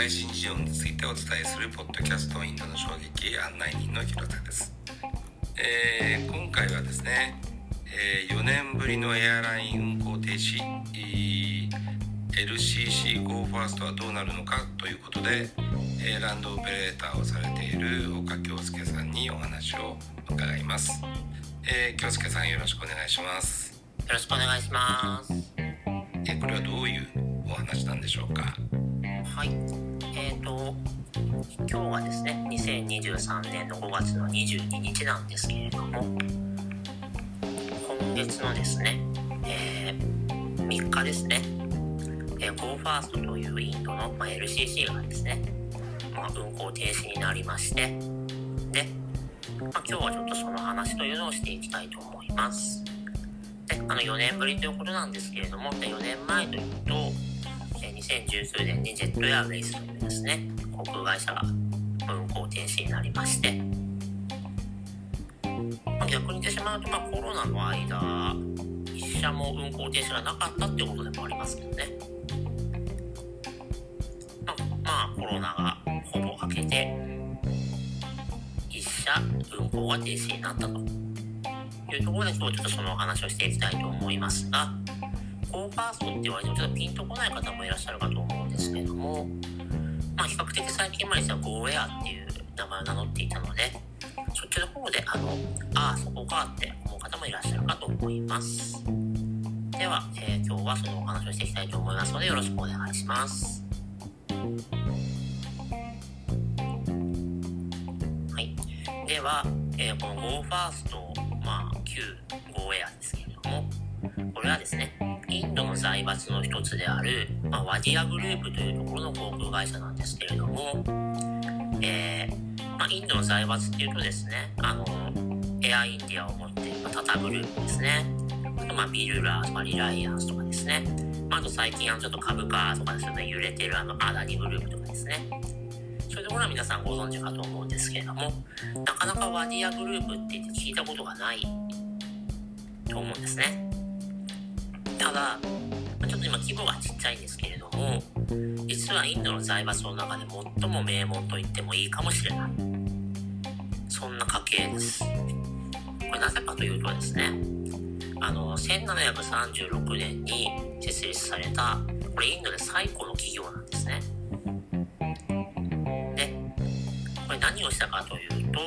最新事情についてお伝えするポッドキャストインドの衝撃案内人の広田です、えー、今回はですね、えー、4年ぶりのエアライン運航停止 LCC GO ファーストはどうなるのかということで、えー、ランドオペレーターをされている岡京介さんにお話を伺います、えー、京介さんよろしくお願いします。よろしくお願いします。えこれはどういうお話なんでしょうか？はい今日はですね2023年の5月の22日なんですけれども今月のですね、えー、3日ですね、えー、GoFirst というインドの、まあ、LCC がですね、まあ、運行停止になりましてで、まあ、今日はちょっとその話というのをしていきたいと思います。であの4年ぶりということなんですけれども4年前というと2019年にジェットエアウェイズというですね航空会社が運航停止になりまして、ま、逆に言ってしまうと、まあ、コロナの間一社も運航停止がなかったってことでもありますけどね、まあ、まあコロナがほぼ明けて一社運航が停止になったと。いうところで今日ちょっとそのお話をしていきたいと思いますが、ファーストって言われてもちょっとピンとこない方もいらっしゃるかと思うんですけれども、まあ、比較的最近まで実は GoAir っていう名前を名乗っていたので、そっちの方で、あの、ああ、そこかって思う方もいらっしゃるかと思います。では、えー、今日はそのお話をしていきたいと思いますので、よろしくお願いします。はい。では、えー、この GoFirst まあ、旧ゴ財閥の一つである、まあ、ワディアグループというところの航空会社なんですけれども、えー、まあ、インドの財閥っていうとですね、あの、エアインディアを持っている、タタグループですね。あと、まあ、ビルラーとかリライアンスとかですね。まあ、と最近、あの、ちょっと株価とかですね、揺れてるあの、アダニグループとかですね。そういうところは皆さんご存知かと思うんですけれども、なかなかワディアグループって言って聞いたことがないと思うんですね。ただ、ちょっと今規模がちっちゃいんですけれども、実はインドの財閥の中で最も名門と言ってもいいかもしれない。そんな家系です。これなぜかというとですね、あの、1736年に設立された、これインドで最古の企業なんですねでこれ。何をしたかというと、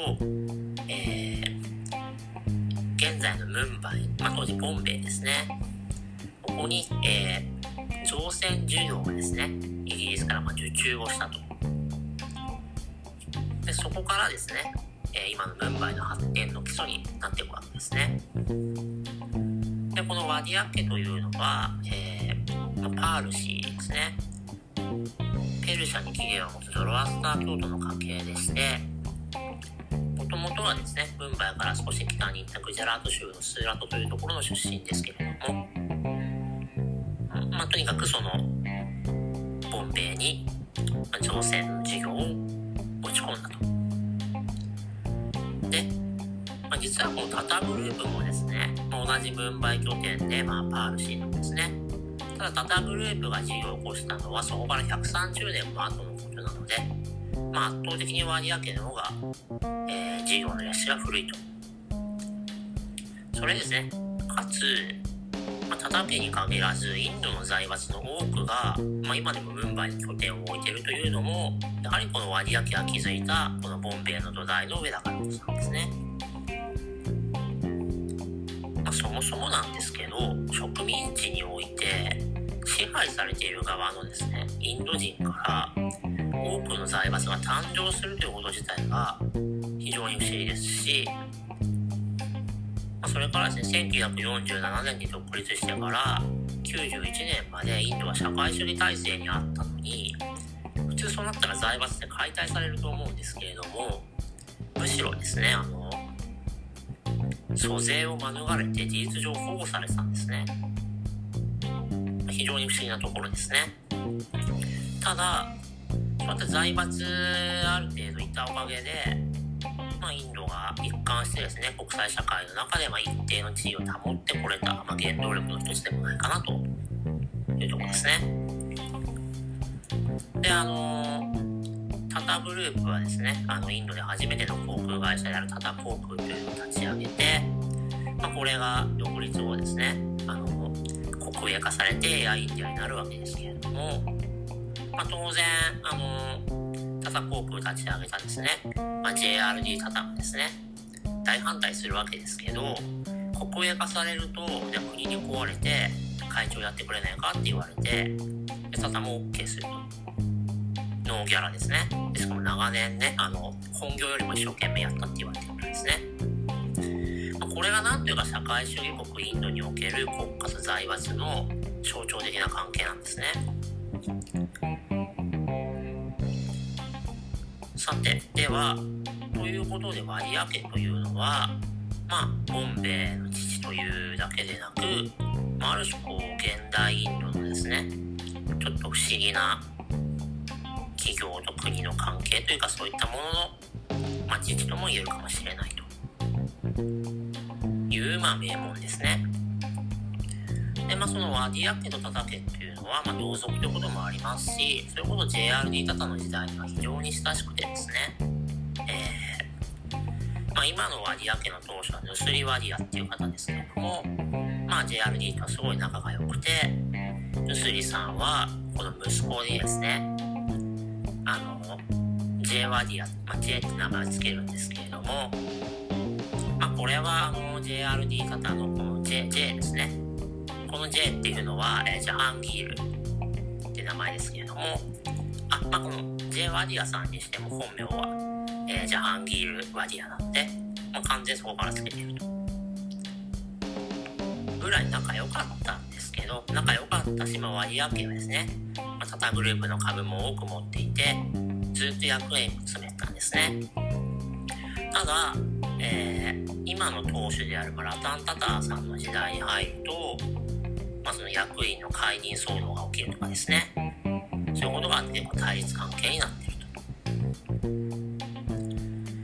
えー、現在のムンバイ、まあ、当時ボンベイですね。ここに、えー、造船事業がですね、イギリスからま受注をしたと。で、そこからですね、え、今のムンバイの発展の基礎になっていくわけですね。で、このワディアッケというのは、えー、パールシーですね。ペルシャに起源を持つゾロアスター教徒の家系でしてもともとはですねムンバイから少し北に行ったグジャラート州のスーラトというところの出身ですけれども、とにかくそのボンベイに朝鮮の事業を持ち込んだと。で、まあ、実はこのタタグループもですね、同じムンバイ拠点で、まあ、パールシーなんですね。ただタタグループが事業を起こしたのはそこから130年も後のことなので、まあ、圧倒的にワニア家の方が、えー、事業の歴史が古いと。それですね、かつ、まあ、タタ家に限らずインドの財閥の多くが、まあ、今でもムンバイに拠点を置いているというのもやはりこのワニア家が築いたこのボンベイの土台の上だからこそなんですね。まあ、そもそもなんですけど植民地において支配されている側のですねインド人から多くの財閥が誕生するということ自体が非常に不思議ですし、まそれからですね1947年に独立してから91年までインドは社会主義体制にあったのに普通そうなったら財閥で解体されると思うんですけれどもむしろですねあの租税を免れて事実上保護されたんですね。非常に不思議なところですね。ただ、そうやって財閥ある程度いたおかげで、まあ、インドが一貫してですね、国際社会の中でま一定の地位を保ってこれた、まあ、原動力の一つでもないかなというとこですね。で、あのタタグループはですね、あの、インドで初めての航空会社であるタタ航空というのを立ち上げて、まあ、これが独立後ですね、あの、国営化されてエアインディアになるわけですけれども、まあ、当然、あの、タタ航空立ち上げたんですね、まあ、JRD タタがですね、大反対するわけですけど、国営化されると、じゃ国に壊れて会長やってくれないかって言われて、でタタも OK すると。ノーギャラですね。でしかも長年ね、あの、本業よりも一生懸命やったって言われてるんですね。これがなんというか社会主義国インドにおける国家と財閥の象徴的な関係なんですね。さて、では、ということでワディア家というのは、まあ、ボンベイの父というだけでなく、まあ、ある種こう、現代インドのですね、ちょっと不思議な企業と国の関係というかそういったものの、まあ、時期とも言えるかもしれないという、まあ、名門ですね。で、まあ、そのワディア家とタタ家っていうのは、まあ、同族ということもありますし、それこそ JRD タタの時代には非常に親しくてですね、えー、まあ、今のワディア家の当初はヌスリワディアっていう方ですけれども、まあ、JRD とはすごい仲が良くて、ヌスリさんは、この息子にですね、あの、J ワディア、まあ、J って名前を付けるんですけれども、まあ、これはあの JRD 型のこの J, J ですね。この J っていうのは、えー、ジャハンギールって名前ですけれども、あ、まあ、この J ワディアさんにしても本名は、えー、ジャハンギール・ワディアなので、まあ、完全そこから付けてると。ぐらい仲良かったんですけど、仲良かったし、まあ、ワディア家はですね、まあ、タタグループの株も多く持っていて、ずっと役員を詰めたんですね。ただ、えー、今の党首であるラタンタターさんの時代に入ると、まあ、その役員の解任騒動が起きるとかですね、そういうことがあって対立関係になっている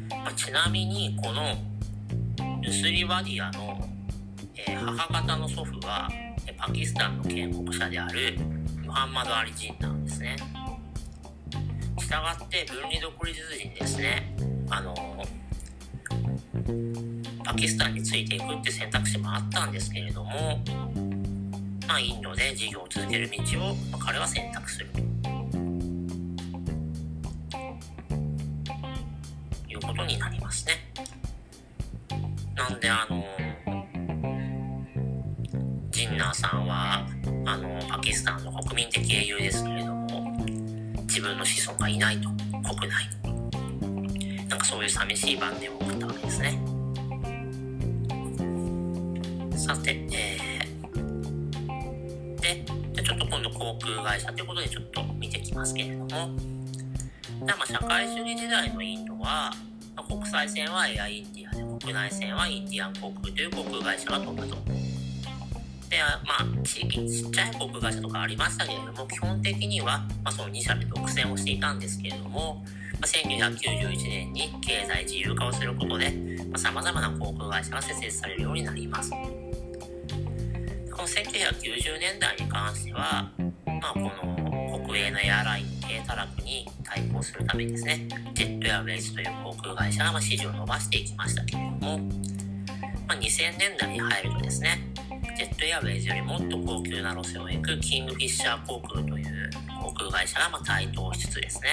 と。まあ、ちなみに、このルスリワディアの、えー、母方の祖父は、パキスタンの建国者であるムハンマド・アリジンなんですね。したがって分離独立時にですね、あのパキスタンについていくって選択肢もあったんですけれども、まあ、インドで事業を続ける道を、まあ、彼は選択するということになりますね。なんであのジンナーさんはあのパキスタンの国民的英雄ですけれども自分の子孫がいないと国内になんかそういう寂しい晩年を送ったわけですね。さて、えー、空会社ということでちょっと見てきますけれども、でまあ社会主義時代のインドは、まあ、国際線はエアインディアで、国内線はインディアン航空という航空会社が飛ぶと。で、まあ、地域ちっちゃい航空会社とかありましたけれども、基本的には、まあ、その2社で独占をしていたんですけれども、ま、1991年に経済自由化をすることでさ、まあ、様々な航空会社が設立されるようになります。この1990年代に関しては、あ、この国営のエアライン低たらくに対抗するためにですね、ジェットエアウェイズという航空会社がま支持を伸ばしていきましたけれども、まあ、2000年代に入るとですね、ジェットエアウェイズよりもっと高級な路線を行くキングフィッシャー航空という航空会社がま台頭しつつですね、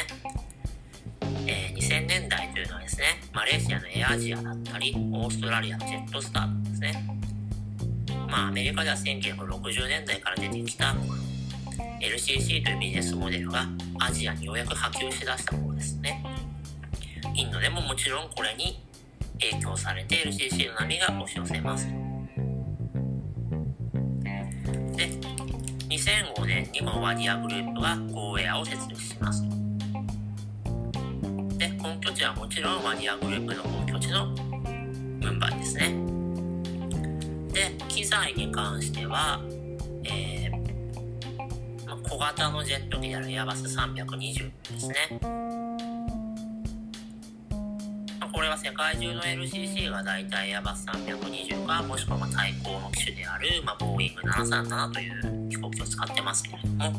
えー、2000年代というのはですね、マレーシアのエアアジアだったり、オーストラリアのジェットスターですね、まあ、アメリカでは1960年代から出てきた LCC というビジネスモデルがアジアにようやく波及しだしたものですね。インドでももちろんこれに影響されて LCC の波が押し寄せます。で、2005年にこのワディアグループが Go エアを設立します。で、本拠地はもちろんワディアグループの本拠地のムンバイですね。で、機材に関しては、小型のジェット機であるエアバス320ですね。これは世界中の LCC が大体エアバス320か、もしくはま対抗の機種である、まボーイング737という飛行機を使ってますけれども、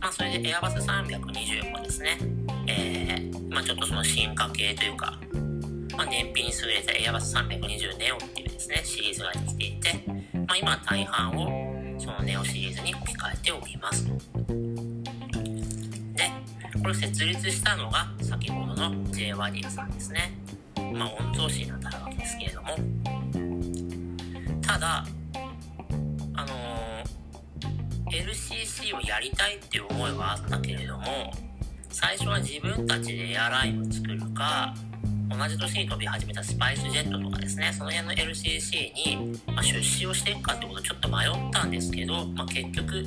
まそれでエアバス320もですね、えー、まあちょっとその進化系というか、まあ、燃費に優れたエアバス320ネオっていうですね、シリーズができていて、まあ今大半をそのネオシリーズに置き換えております。で、これを設立したのが先ほどの J ワディアさんですね。まあ御曹司になったわけですけれども、ただ、あのー、LCC をやりたいっていう思いはあったけれども、最初は自分たちでエアラインを作るか、同じ年に飛び始めたスパイスジェットとかですね、その辺の LCC に、ま出資をしていくかってことちょっと迷ったんですけど、まあ、結局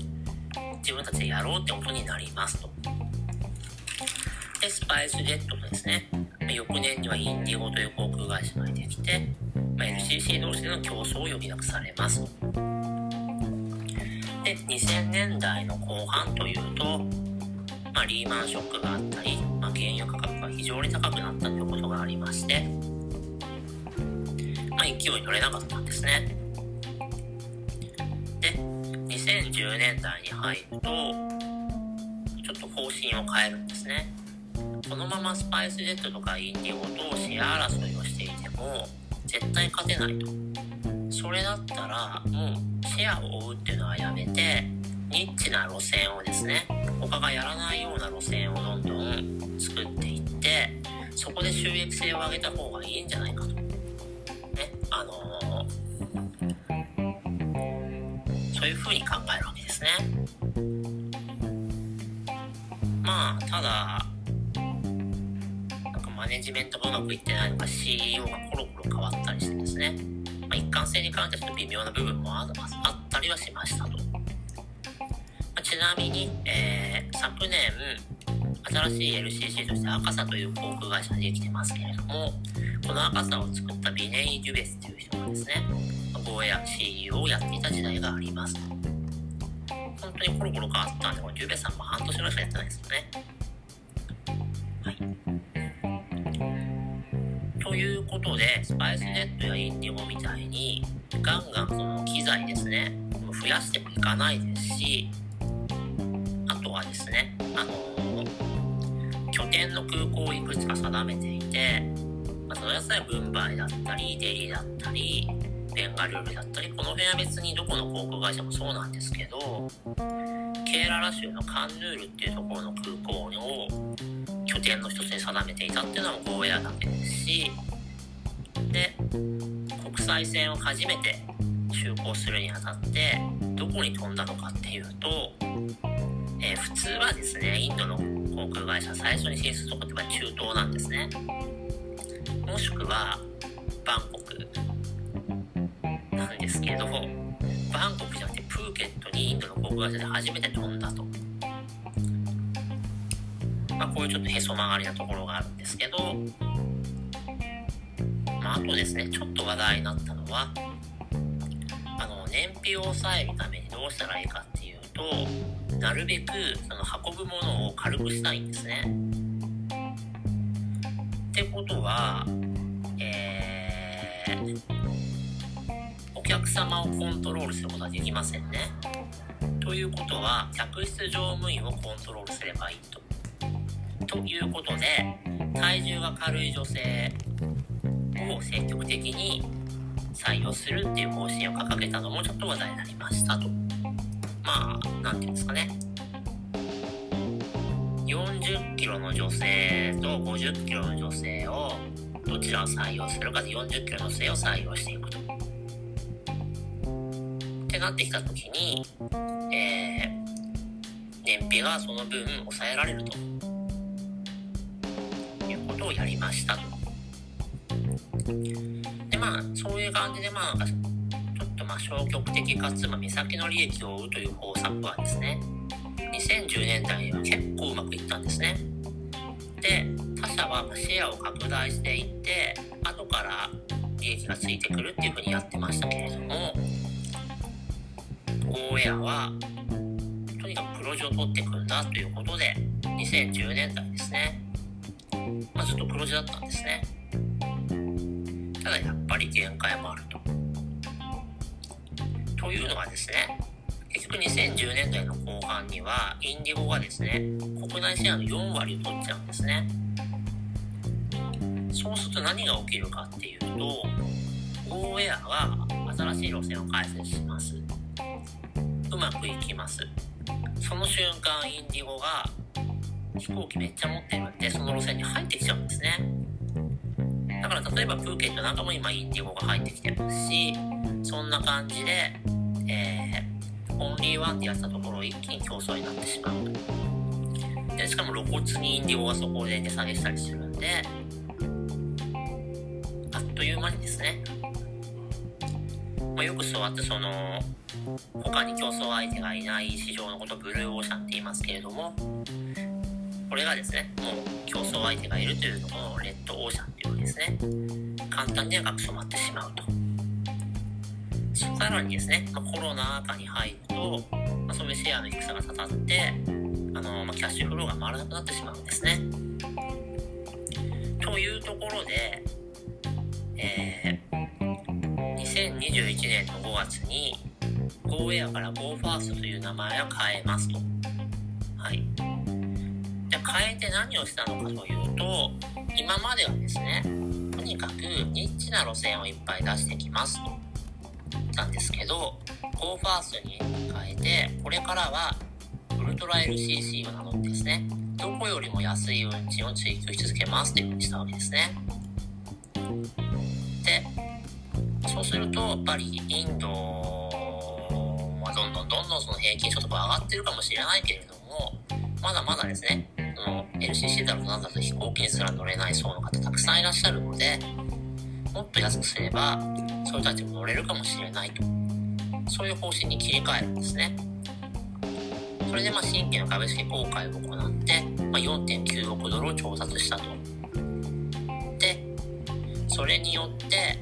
自分たちでやろうってことになりますと。で、スパイスジェットとですね、翌年にはインディゴという航空会社が出てきて、まあ、LCC 同士での競争を余儀なくされます。で、2000年代の後半というと、まあ、リーマンショックがあったり、まあ、原油価格が非常に高くなったということがありまして、まあ、勢いに乗れなかったんですね。で、2010年代に入ると、ちょっと方針を変えるんですね。このままスパイスジェットとかインディゴとシェア争いをしていても、絶対勝てないと。それだったら、もうシェアを追うっていうのはやめて、ニッチな路線をですね、他がやらないような路線をどんどん作っていって、そこで収益性を上げた方がいいんじゃないかと。ね、あのー、そういう風に考えるわけですね。まあ、ただ、なんかマネジメントがうまくいってないのか CEO がコロコロ変わったりしてですね、まあ、一貫性に関してちょっと微妙な部分もあったりはしましたと。ちなみに、えー、昨年、新しい LCC として赤サという航空会社ができてますけれども、この赤サを作ったビネイ・デュベスという人がですね、ゴーエア CEO をやっていた時代があります。本当にコロコロ変わったんで、このデュベさんも半年ぐらいしかやってないですよね。はい。ということで、スパイスジェットやインディゴみたいに、ガンガンその機材ですね、増やしてもいかないですし、ですね、あのー、拠点の空港をいくつか定めていて、まあ、その野菜分配だったり、デリーだったり、ベンガルールだったり、この辺は別にどこの航空会社もそうなんですけど、ケーララ州のカンヌールっていうところの空港を拠点の一つに定めていたっていうのはゴーエアだけですし、で、国際線を初めて就航するにあたって、どこに飛んだのかっていうと、えー、普通はですね、インドの航空会社最初に進出するとこって中東なんですね。もしくは、バンコクなんですけど、バンコクじゃなくてプーケットにインドの航空会社で初めて飛んだと。まあ、こういうちょっとへそ曲がりなところがあるんですけど、まあ、あとですね、ちょっと話題になったのは、あの、燃費を抑えるためにどうしたらいいかっていうと、なるべくその運ぶものを軽くしたいんですね。ってことは、えー、お客様をコントロールすることはできませんね。ということは、客室乗務員をコントロールすればいいと。ということで、体重が軽い女性を積極的に採用するっていう方針を掲げたのもちょっと話題になりましたと。まあ、なんていうんですかね。40キロの女性と50キロの女性をどちらを採用するかで40キロの女性を採用していくと。ってなってきた時に、えー、燃費がその分抑えられるということをやりましたと。でまあそういう感じでまあとまあ消極的かつま目先の利益を追うという方策はですね2010年代には結構うまくいったんですね。で他社はシェアを拡大していって後から利益がついてくるっていうふうにやってましたけれどもゴーエアはとにかく黒字を取ってくんだということで2010年代ですね、まあ、ずっと黒字だったんですね。ただやっぱり限界もあると。いうのはですね、結局2010年代の後間にはインディゴがですね国内シェアの4割を取っちゃうんですね。そうすると何が起きるかっていうとゴーエアが新しい路線を開設します。うまくいきます。その瞬間インディゴが飛行機めっちゃ持ってるんでその路線に入ってきちゃうんですね。だから例えばプーケットなんかも今インディゴが入ってきてますしそんな感じで、えー、オンリーワンってやったところ一気に競争になってしまうでしかも露骨にインディゴがそこで値下げしたりするんであっという間にですね、まあ、よくそうやってその他に競争相手がいない市場のことブルーオーシャンって言いますけれどもこれがですねもう競争相手がいるというのをレッドオーシャンっていうですね。簡単にはがく染まってしまうと。さらにですね、まあ、コロナ禍に入ると、まあ、そのシェアの戦がたたってあの、まあ、キャッシュフローが回らなくなってしまうんですねというところで、えー、2021年の5月に GoWare から GoFirst という名前を変えますと。はい。じゃ変えて何をしたのかというと、今まではですね、とにかくニッチな路線をいっぱい出してきますと。たんですけど、GoFirst に変えて、これからはウルトラ LCC を名乗ってですね、どこよりも安い運賃を追求し続けますというふうにしたわけですね。で、そうすると、やっぱりインドはどんどんどんどんその平均所得が上がってるかもしれないけれども、まだまだですね、その LCC だろうなんだと飛行機にすら乗れない層の方たくさんいらっしゃるので、もっと安くすれば、そういう人たちも乗れるかもしれないと。そういう方針に切り替えるんですね。それでまあ新規の株式公開を行って、まあ、4.9億ドルを調達したと。で、それによって、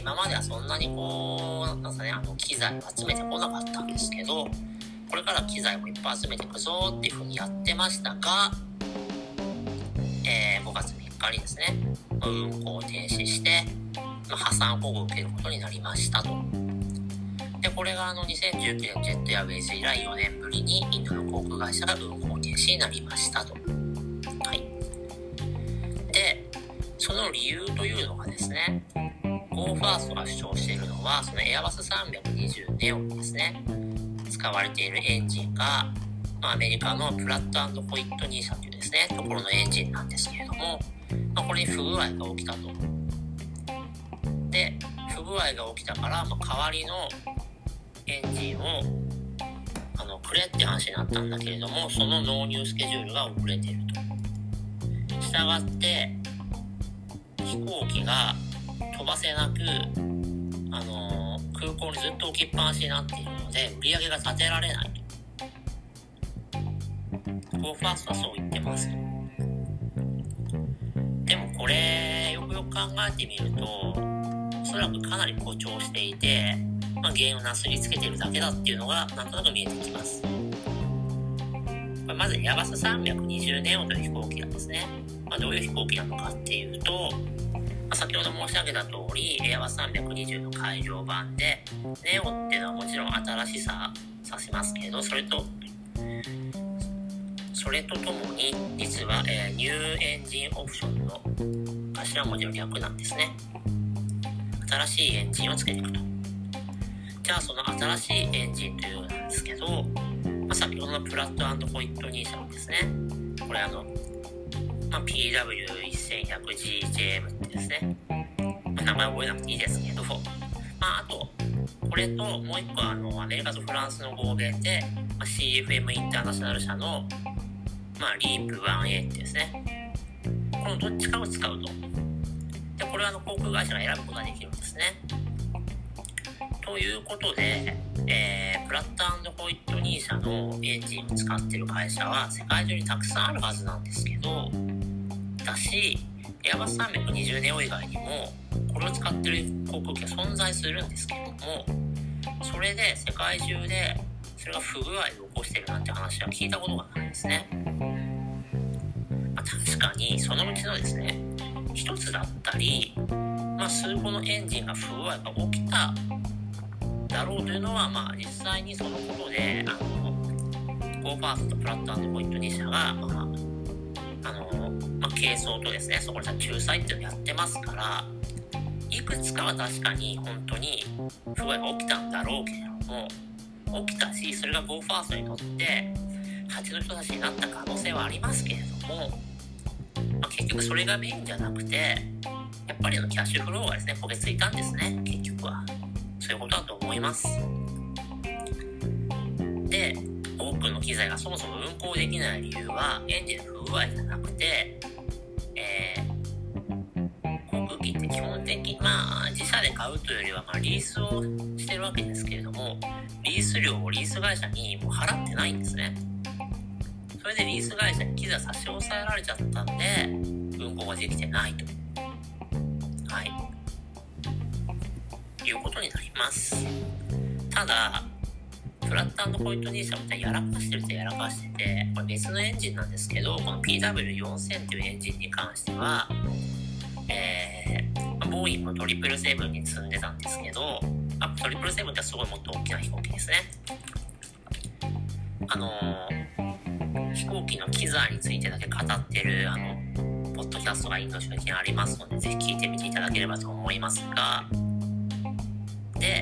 今まではそんなにこう、なんかね、あの、機材を集めてこなかったんですけど、これから機材もいっぱい集めていくぞっていうふうにやってましたが、えー、5月3日にですね、運行を停止して、ま破産保護を受けることになりましたと。で、これがあの2019年ジェットエアウェイズ以来4年ぶりにインドの航空会社が運行停止になりましたと。はい。で、その理由というのがですね、ゴーファーストが主張しているのは、そのエアバス320ネオンですね、使われているエンジンが、アメリカのプラットホイットニー社というですね、ところのエンジンなんですけれども、まあ、これに不具合が起きたと。で、不具合が起きたから、まあ、代わりのエンジンをあのくれって話になったんだけれども、その納入スケジュールが遅れていると。したがって、飛行機が飛ばせなく、あのー、空港にずっと置きっぱなしになっているので、売り上げが立てられないと。ゴーファーストはそう言ってます。でもこれ、よくよく考えてみると、そらくかなり誇張していて、まあ、原因をなすりつけてるだけだっていうのが、なんとなく見えてきます。まず、ヤバス320ネオという飛行機なんですね。まあ、どういう飛行機なのかっていうと、まあ、先ほど申し上げた通り、エアバス320の改良版で、ネオっていうのはもちろん新しさ指しますけど、それと、それとともに、実は、えー、ニューエンジンオプションの頭文字の略なんですね。新しいエンジンをつけていくと。じゃあ、その新しいエンジンというのなんですけど、まあ、先ほどのプラットホイットニー社のですね、これあの、まあ、PW1100GJM ってですね、まあ、名前覚えなくていいですけど、まあ、あと、これともう一個あの、アメリカとフランスの合弁で、まあ、CFM インターナショナル社の、まあ、リープ 1A ってですね、このどっちかを使うと。で、これはあの航空会社が選ぶことができるんで。ということで、えー、プラットホイットニー社のエンジンを使ってる会社は世界中にたくさんあるはずなんですけど、だし、エアバス320ネオ以外にも、これを使ってる航空機は存在するんですけども、それで世界中でそれが不具合を起こしてるなんて話は聞いたことがないんですね。まあ、確かにそのうちのですね、一つだったり、まあ、数個のエンジンが不具合が起きただろうというのは、まあ、実際にそのことで、あの、ゴーファーストとプラットポイント2社が、まあ、あの、まあ、軽装とですね、そこで仲裁っていうのをやってますから、いくつかは確かに本当に不具合が起きたんだろうけれども、起きたし、それがゴーファーストにとって、蜂の人たちになった可能性はありますけれども、まあ、結局それがメインじゃなくて、やっぱりのキャッシュフローがですね、焦げついたんですね、結局は。そういうことだと思います。で、多くの機材がそもそも運行できない理由は、エンジンの不具合じゃなくて、えー、航空機って基本的に、まあ、自社で買うというよりは、まあ、リースをしてるわけですけれども、リース料をリース会社にもう払ってないんですね。それでリース会社に機材差し押さえられちゃったんで、運行ができてないと。はい。いうことになります。ただ、フラットポイント2社もやらかしてるっちゃやらかしてて、これ別のエンジンなんですけど、この PW4000 というエンジンに関しては、えー、ボーイングの777に積んでたんですけど、あ、777ってすごいもっと大きな飛行機ですね。あのー、飛行機の機材についてだけ語ってる、あの、ポッドキャストがインド周辺にありますので、ぜひ聞いてみていただければと思いますが、で、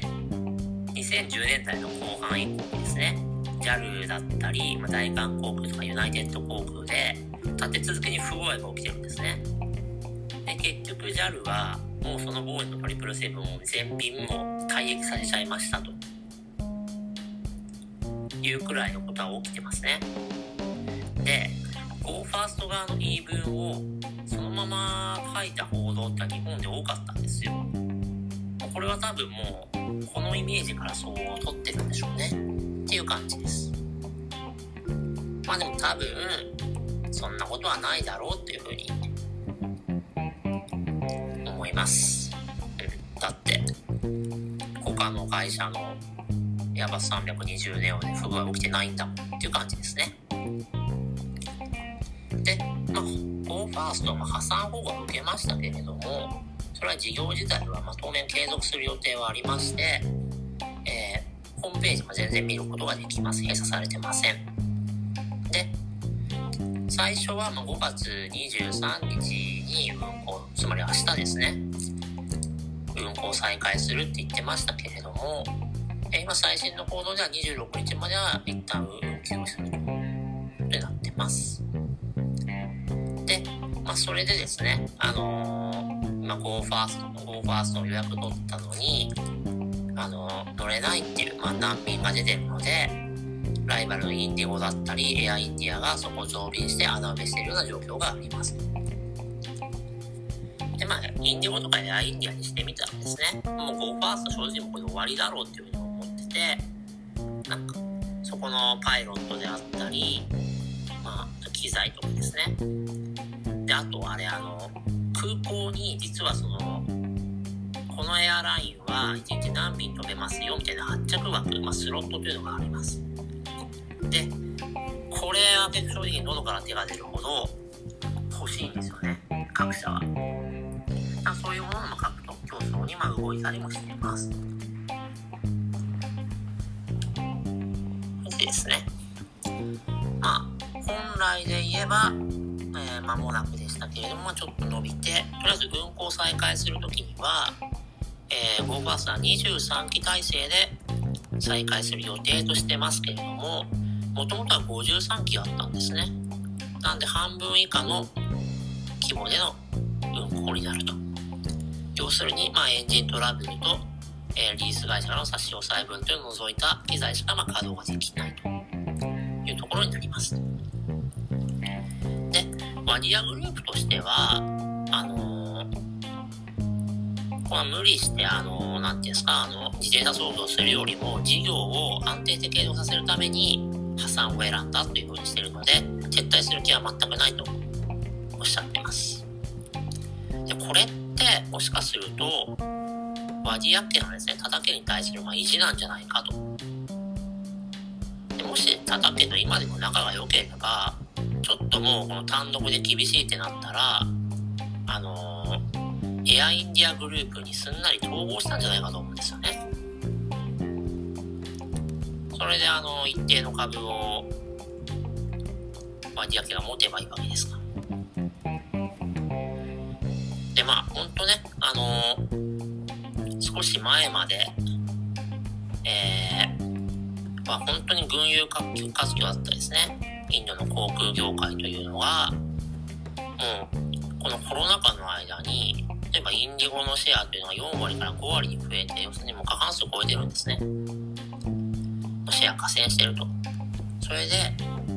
2010年代の後半以降ですね、JAL だったり、まあ、大韓航空とかユナイテッド航空で、立て続けに不具合が起きてるんですね。で、結局 JAL は、もうそのボーイの777を全便も退役させちゃいましたと。いうくらいのことは起きてますね。で、ゴーファースト側の言い分をそのまま書いた報道って日本で多かったんですよ。これは多分もうこのイメージからそう取ってるんでしょうねっていう感じです。まあでも多分そんなことはないだろうっていうふうに思います。うん、だって他の会社のヤバス320ネオで不具合起きてないんだもんっていう感じですね。で、まあ、ゴーファーストも破産保護を受けましたけれども、それは事業自体はま当面継続する予定はありまして、えー、ホームページも全然見ることができます。閉鎖されてません。で、最初はま5月23日に運行、つまり明日ですね、運行再開するって言ってましたけれども、今最新の報道では26日までは一旦運休するとなってます。で、まあ、それでですね、あのー、今、ゴーファースト、ゴーファーストの予約取ったのに、あのー、乗れないっていう、まあ、難民が出てるので、ライバルのインディゴだったり、エアインディアがそこを増便して穴埋めしているような状況があります。で、まあ、インディゴとかエアインディアにしてみたらですね、もうゴーファースト正直もこれで終わりだろうっていうふうに思ってて、なんか、そこのパイロットであったり、まあ、機材とかですね。で、あとあれ、あの、港に実はその、このエアラインは1日何便飛べますよみたいな発着枠、まあ、スロットというのがあります。で、これは結構正直喉から手が出るほど欲しいんですよね、各社は。そういうものの獲得競争にま動いたりもしています。でですね。まあ、本来で言えば、えー、間もなくでけれども、ちょっと伸びて、とりあえず運行再開するときには、えー、ゴーバスは23機体制で再開する予定としてますけれども、もともとは53機あったんですね。なんで半分以下の規模での運行になると。要するに、まあ、エンジントラブルと、えー、リース会社の差し押さえ分というのを除いた機材しか、ま稼働ができないというところになります。で、ワディアグループとしては、あのー、これは無理して、あのー、なんていうんですか、あの、自転車操業するよりも、事業を安定的継続させるために、破産を選んだというふうにしてるので、撤退する気は全くないとおっしゃってます。で、これって、もしかすると、ワディアっていうのですね、叩けに対するまあ意地なんじゃないかと。もし叩けと今でも仲が良ければ、ちょっともうこの単独で厳しいってなったら、あのー、エアインディアグループにすんなり統合したんじゃないかと思うんですよね。それであの、一定の株を割り当てが持てばいいわけですから。で、まあ、ほんとね、あのー、少し前まで、えー、まあ、本当に群雄割拠だったですね。インドの航空業界というのが、もう、このコロナ禍の間に、例えばインディゴのシェアというのが4割から5割に増えて、要するにもう過半数を超えてるんですね。シェア加戦してると。それで、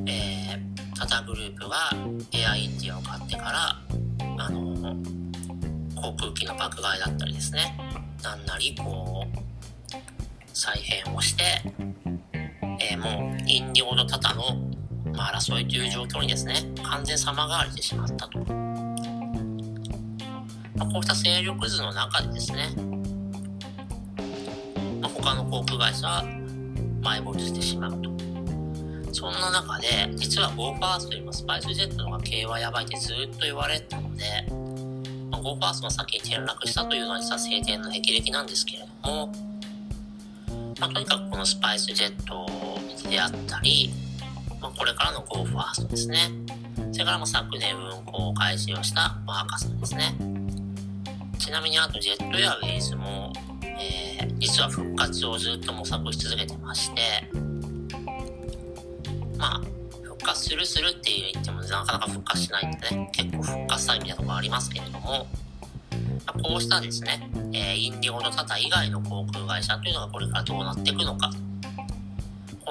えー、タタグループがエアインディアを買ってから、あの、航空機の爆買いだったりですね。なんなり、こう、再編をして、えー、もう、インディゴとタタの、まあ、争いという状況にですね、完全様変わりしてしまったと。まあ、こうした勢力図の中でですね、まあ、他の航空会社は埋没してしまうと。そんな中で、実は GoFirst よりもスパイスジェットの方が経営はやばいってずっと言われたので、まあ、GoFirst の先に転落したというのは実は晴天の霹靂なんですけれども、まあ、とにかくこのスパイスジェットであったり、まあ、これからの GoFirst ですね。それからも昨年運行を開始をしたマーカスですね。ちなみにあとジェットエアウェイズも、えー、実は復活をずっと模索し続けてまして、まあ、復活するするって言ってもなかなか復活しないんでね、結構復活詐欺みたいなとこありますけれども、こうしたですね、えー、インディゴのタタ以外の航空会社というのがこれからどうなっていくのか、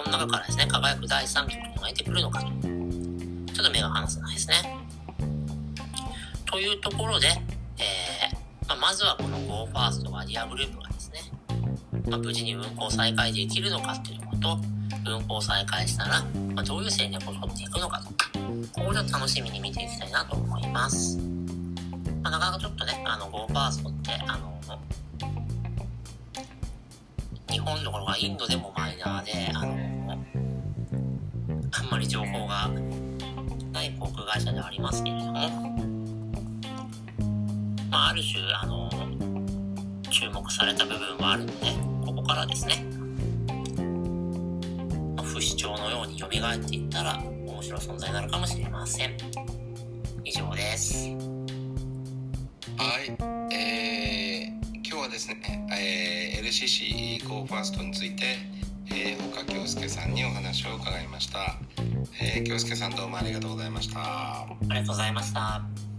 この中からですね、輝く第3局というのが出てくるのかと、ちょっと目が離せないですね。というところで、えー、まあ、まずはこの GoFirst ワディアグループがですね、まあ、無事に運行再開できるのかっていうころと、運行再開したら、まあ、どういう戦略を取っていくのかと、ここをちょっと楽しみに見ていきたいなと思います。まあ、なかなかちょっとね、あの、GoFirst って、あの、日本どころかインドでもマイナーで、はありますけれども、まあ、ある種、あの、注目された部分はあるので、ここからですね、主張のように蘇っていったら面白い存在になるかもしれません。以上です。はい、えー、今日はですね、えー、LCC Go First について、えー、岡京介さんにお話を伺いました、えー、京介さんどうもありがとうございました。ありがとうございました。